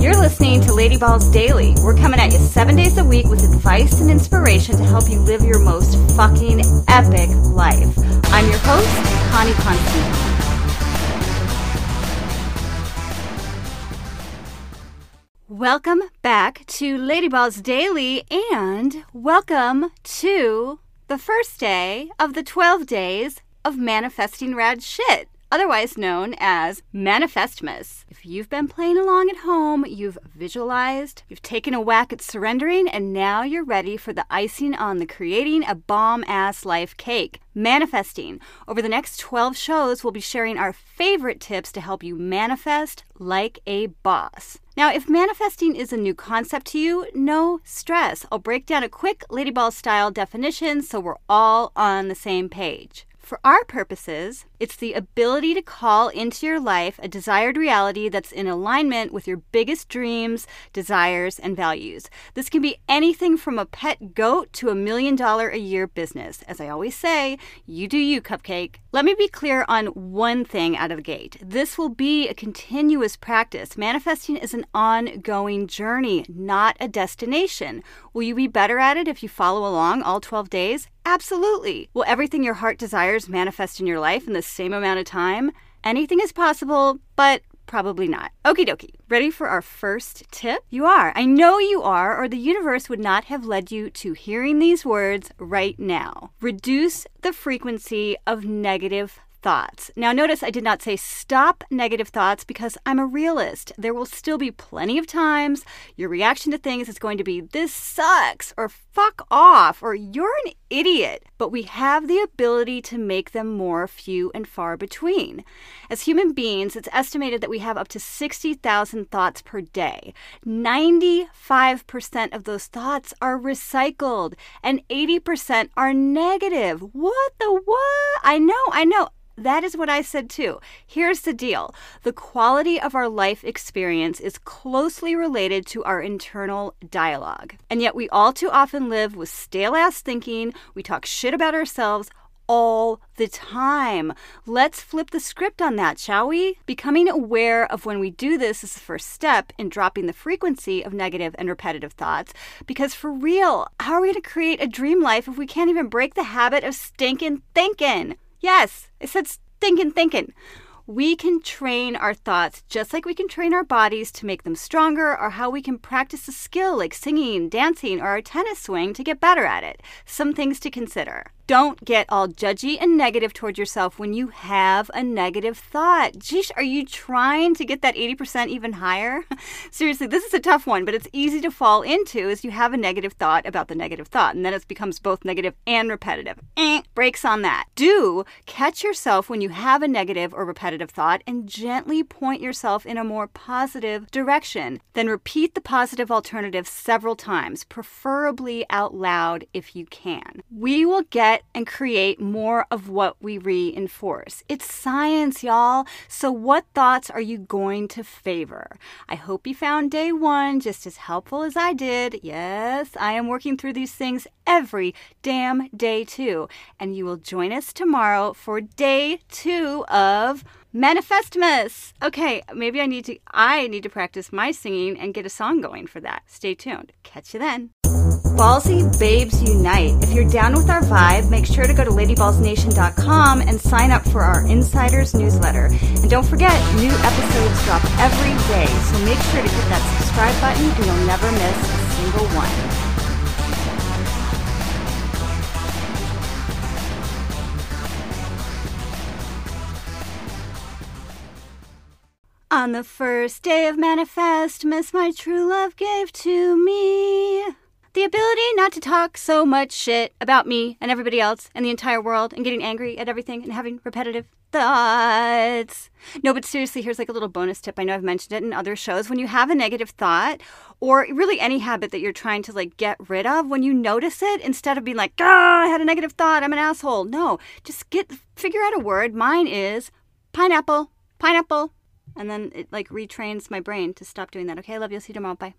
You're listening to Lady Balls Daily. We're coming at you seven days a week with advice and inspiration to help you live your most fucking epic life. I'm your host, Connie Constantine. Welcome back to Lady Balls Daily and welcome to the first day of the 12 days of manifesting rad shit otherwise known as Manifestmas. If you've been playing along at home, you've visualized, you've taken a whack at surrendering, and now you're ready for the icing on the creating a bomb ass life cake. Manifesting. Over the next 12 shows, we'll be sharing our favorite tips to help you manifest like a boss. Now, if manifesting is a new concept to you, no stress. I'll break down a quick Ladyball style definition so we're all on the same page. For our purposes, it's the ability to call into your life a desired reality that's in alignment with your biggest dreams, desires, and values. This can be anything from a pet goat to a million dollar a year business. As I always say, you do you, cupcake. Let me be clear on one thing out of the gate. This will be a continuous practice. Manifesting is an ongoing journey, not a destination. Will you be better at it if you follow along all 12 days? Absolutely. Will everything your heart desires manifest in your life in the same amount of time? Anything is possible, but probably not. Okie dokie. Ready for our first tip? You are. I know you are, or the universe would not have led you to hearing these words right now. Reduce the frequency of negative thoughts. Now, notice I did not say stop negative thoughts because I'm a realist. There will still be plenty of times your reaction to things is going to be, this sucks, or fuck off, or you're an idiot. But we have the ability to make them more few and far between. As human beings, it's estimated that we have up to 60,000 thoughts per day. 95% of those thoughts are recycled, and 80% are negative. What the what? I know, I know. That is what I said too. Here's the deal the quality of our life experience is closely related to our internal dialogue. And yet, we all too often live with stale ass thinking. We talk shit about ourselves all the time. Let's flip the script on that, shall we? Becoming aware of when we do this is the first step in dropping the frequency of negative and repetitive thoughts. Because for real, how are we going to create a dream life if we can't even break the habit of stinking thinking? Yes, I said thinking, thinking. We can train our thoughts just like we can train our bodies to make them stronger, or how we can practice a skill like singing, dancing, or our tennis swing to get better at it. Some things to consider. Don't get all judgy and negative toward yourself when you have a negative thought. Geesh, are you trying to get that 80% even higher? Seriously, this is a tough one, but it's easy to fall into as you have a negative thought about the negative thought, and then it becomes both negative and repetitive. Eh, brakes on that. Do catch yourself when you have a negative or repetitive thought and gently point yourself in a more positive direction. Then repeat the positive alternative several times, preferably out loud if you can. We will get and create more of what we reinforce. It's science, y'all. So, what thoughts are you going to favor? I hope you found day one just as helpful as I did. Yes, I am working through these things every damn day, too. And you will join us tomorrow for day two of. Manifestmas. Okay, maybe I need to I need to practice my singing and get a song going for that. Stay tuned. Catch you then. Ballsy Babes Unite. If you're down with our vibe, make sure to go to ladyballsnation.com and sign up for our insiders newsletter. And don't forget, new episodes drop every day, so make sure to hit that subscribe button and you'll never miss a single one. On the first day of Manifestmas, my true love gave to me the ability not to talk so much shit about me and everybody else and the entire world and getting angry at everything and having repetitive thoughts. No, but seriously, here's like a little bonus tip. I know I've mentioned it in other shows. When you have a negative thought or really any habit that you're trying to like get rid of, when you notice it, instead of being like, ah, I had a negative thought, I'm an asshole. No, just get figure out a word. Mine is pineapple, pineapple, and then it like retrains my brain to stop doing that. Okay, I love you. See you tomorrow. Bye.